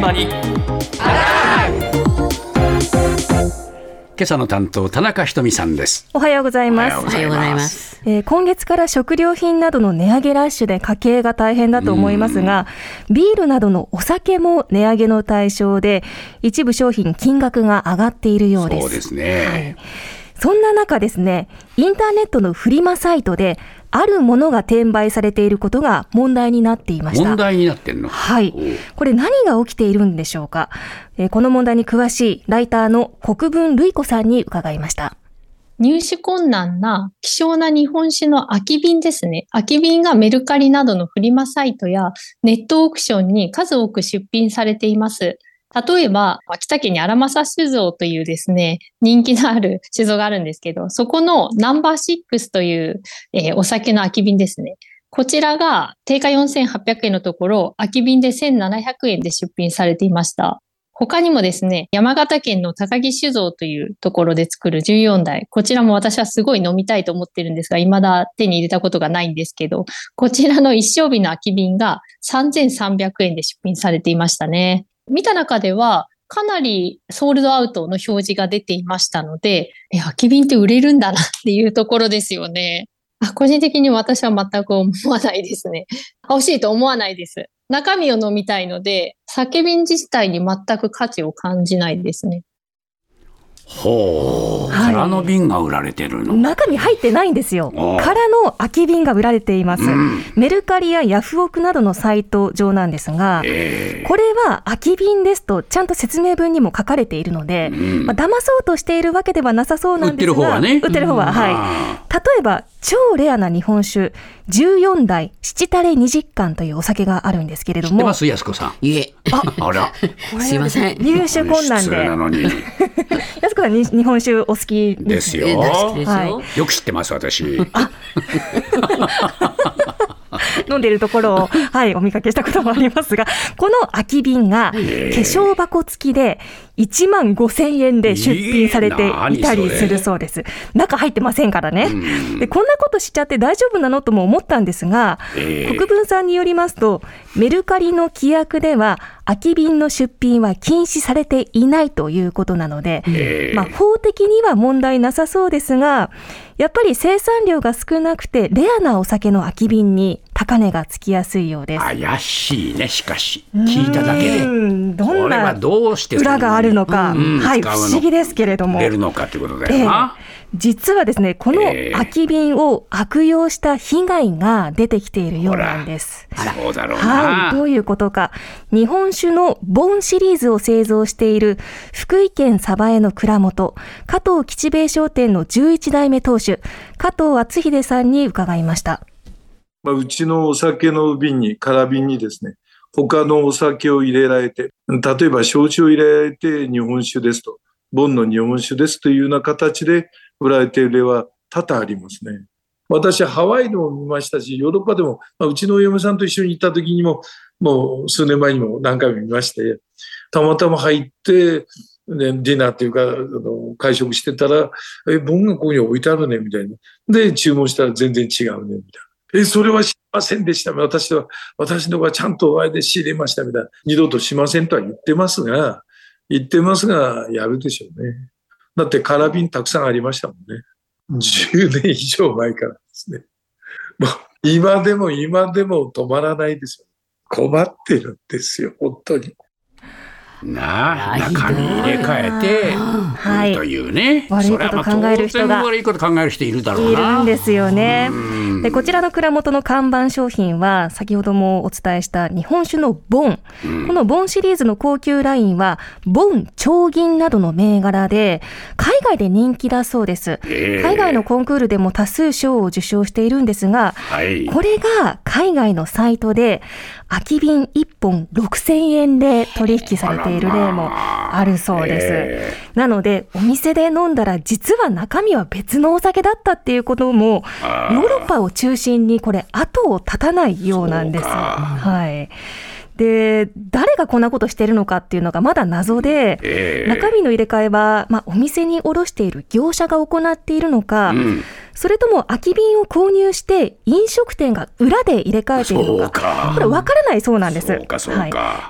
現場に。今朝の担当田中ひとみさんです。おはようございます。おはようございます。えー今月から食料品などの値上げラッシュで家計が大変だと思いますが、ビールなどのお酒も値上げの対象で、一部商品金額が上がっているようです。そうですね、はい。そんな中ですね、インターネットのフリマサイトで、あるものが転売されていることが問題になっていました。問題になってんの？はい。これ何が起きているんでしょうか？えーこの問題に詳しいライターの国分瑠衣子さんに伺いました。入手困難な希少な日本酒の空き瓶ですね。空き瓶がメルカリなどのフリマサイトやネットオークションに数多く出品されています。例えば、秋田県に荒政酒造というですね、人気のある酒造があるんですけど、そこのナンバー6という、えーお酒の空き瓶ですね。こちらが定価4800円のところ、空き瓶で1700円で出品されていました。他にもですね、山形県の高木酒造というところで作る14代。こちらも私はすごい飲みたいと思ってるんですが、未だ手に入れたことがないんですけど、こちらの一升瓶の空き瓶が3300円で出品されていましたね。見た中では、かなりソールドアウトの表示が出ていましたので、え、空き瓶って売れるんだなっていうところですよね。あ個人的に私は全く思わないですね。欲しいと思わないです。中身を飲みたいので、酒瓶自体に全く価値を感じないですね。ほう、はい。空の瓶が売られてるの。中身入ってないんですよ。ああ。空の空き瓶が売られています。うん。メルカリやヤフオクなどのサイト上なんですが、えこれは空き瓶ですとちゃんと説明文にも書かれているので、うん。まあ、騙そうとしているわけではなさそうなんですが、売ってる方はね。売ってる方は、はい。あ例えば、超レアな日本酒、14代七タレ二十貫というお酒があるんですけれども、ー知ってます？安子さん。いえ、あら。こ れすいません。入手困難失礼なで、のに 安子さんに日本酒お好きですすよ。ですよ。はい。よく知ってます私飲んでいるところを、はい、お見かけしたこともありますが、この空き瓶が化粧箱付きで1万5千円で出品されていたりするそうです。中入ってませんからね。で、こんなことしちゃって大丈夫なのとも思ったんですが、ええ。国分さんによりますと、メルカリの規約では、空き瓶の出品は禁止されていないということなので、ええ。まあ、法的には問題なさそうですが、やっぱり生産量が少なくて、レアなお酒の空き瓶に高値がつきやすいようです。怪しいねしかし聞いただけでうんどんなどうして裏があるのか、うんはい、不思議ですけれども。出るのかってことだええよな、実はですね、このええ空き瓶を悪用した被害が出てきているようなんです。そうだろうな、はい、どういうことか。日本酒のボンシリーズを製造している福井県鯖江の蔵元、加藤吉兵衛商店の11代目当主、加藤敦秀さんに伺いました。まあ、うちのお酒の瓶に、空瓶にですね、他のお酒を入れられて、例えば焼酎を入れられて日本酒ですと、ボンの日本酒ですというような形で売られている例は多々ありますね。私、ハワイでも見ましたし、ヨーロッパでも、まあ、うちのお嫁さんと一緒に行った時にも、もう数年前にも何回も見まして、たまたま入って、ね、ディナーっていうか、あの会食してたら、え、ボンがここに置いてあるね、みたいな。で、注文したら全然違うね、みたいな。え、それはしませんでした。私は、私のがちゃんとお前で仕入れました、みたいな。二度としませんとは言ってますが、言ってますが、やるでしょうね。だって、空瓶たくさんありましたもんね。10年以上前からですね。もう、今でも今でも止まらないですよ。困ってるんですよ、本当に。なあ中身入れ替えてはい。というね、悪いこと考える人が悪いこと考える人いるだろういな。るんですよね。うん。でこちらの蔵元の看板商品は先ほどもお伝えした日本酒のボン、このボンシリーズの高級ラインはボン長銀などの銘柄で海外で人気だそうです、ええ。海外のコンクールでも多数賞を受賞しているんですがはい。これが海外のサイトで空き瓶1本6000円で取引されている例もあるそうです。えなので、お店で飲んだら実は中身は別のお酒だったっていうことも、ヨあーーロッパを中心にこれ後を絶たないようなんです。はい。で、誰がこんなことしてるのかっていうのがまだ謎で、ええ中身の入れ替えは、まあ、お店に卸している業者が行っているのか、うんそれとも空き瓶を購入して飲食店が裏で入れ替えているのか、これ分からないそうなんです。は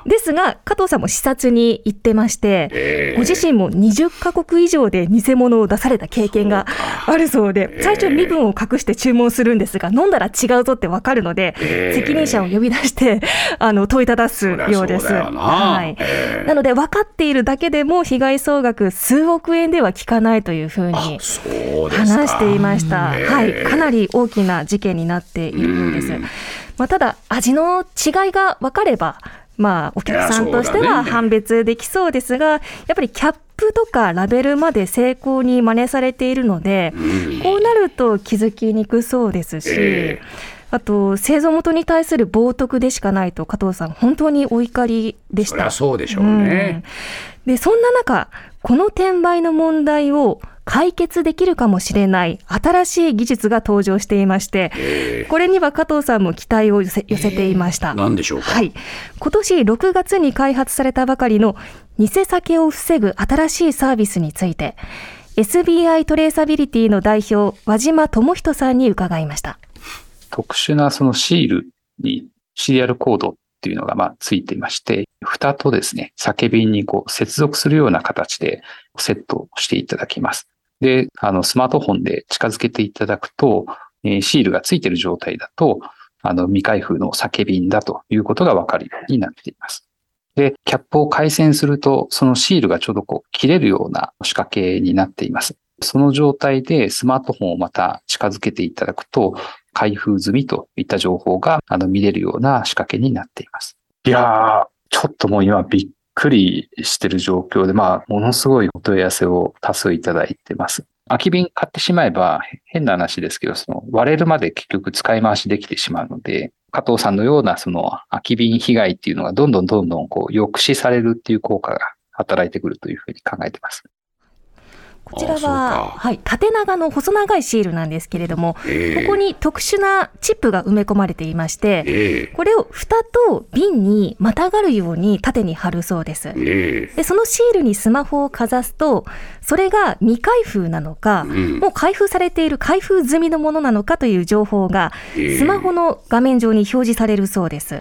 い、ですが、加藤さんも視察に行ってまして、えー、ご自身も20カ国以上で偽物を出された経験があるそうで、最初身分を隠して注文するんですが、飲んだら違うぞって分かるので、えー、責任者を呼び出して、あの、問いただすようです。な。なので、分かっているだけでも被害総額数億円では効かないというふうに話していました。はい、かなり大きな事件になっているんです。まあ、ただ、味の違いが分かれば、まあ、お客さんとしては判別できそうですが、やっぱりキャップとかラベルまで成功に真似されているので、こうなると気づきにくそうですし、あと、製造元に対する冒涜でしかないと、加藤さん、本当にお怒りでした。そうでしょうね、うん、で、そんな中、この転売の問題を解決できるかもしれない新しい技術が登場していまして、これには加藤さんも期待を寄せ寄せていました。何でしょうか、はい、今年6月に開発されたばかりの偽酒を防ぐ新しいサービスについて、SBI トレーサビリティの代表、和島智人さんに伺いました。特殊なそのシールにシリアルコードっていうのがまあついていまして、蓋とですね、酒瓶にこう接続するような形でセットしていただきます。で、あの、スマートフォンで近づけていただくと、えー、シールがついている状態だと、あの、未開封の酒瓶だということがわかるようになっています。で、キャップを回線すると、そのシールがちょうどこう切れるような仕掛けになっています。その状態でスマートフォンをまた近づけていただくと、開封済みといった情報があの見れるような仕掛けになっています。いやー、ちょっともう今びっくりしてる状況で、まあ、ものすごいお問い合わせを多数いただいてます。空き瓶買ってしまえば、変な話ですけど、その割れるまで結局使い回しできてしまうので、加藤さんのようなその空き瓶被害っていうのがどんどんどんどんこう抑止されるっていう効果が働いてくるというふうに考えてます。こちらは、はい、縦長の細長いシールなんですけれども、えー、ここに特殊なチップが埋め込まれていまして、えー、これを蓋と瓶にまたがるように縦に貼るそうです、えー、で。そのシールにスマホをかざすと、それが未開封なのか、うん、もう開封されている開封済みのものなのかという情報が、スマホの画面上に表示されるそうです。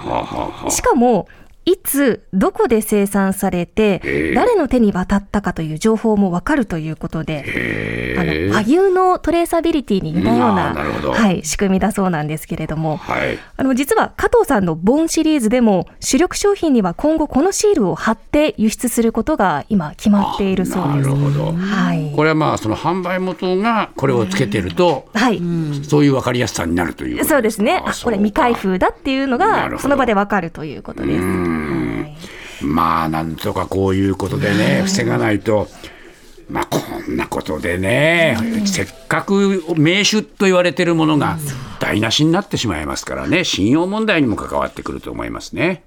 しかも、いつ、どこで生産されて、誰の手に渡ったかという情報もわかるということで、あの和牛のトレーサビリティに似たような、はい、仕組みだそうなんですけれども、はい、あの実は加藤さんのボンシリーズでも、主力商品には今後このシールを貼って輸出することが今決まっているそうです。なるほど。はい。これはまあその販売元がこれをつけてると、はい、そういうわかりやすさになるというそうですね。これ未開封だっていうのがその場でわかるということです。まあなんとかこういうことでね防がないと。まあこんなことでね、せっかく名手と言われてるものが台無しになってしまいますからね、信用問題にも関わってくると思いますね。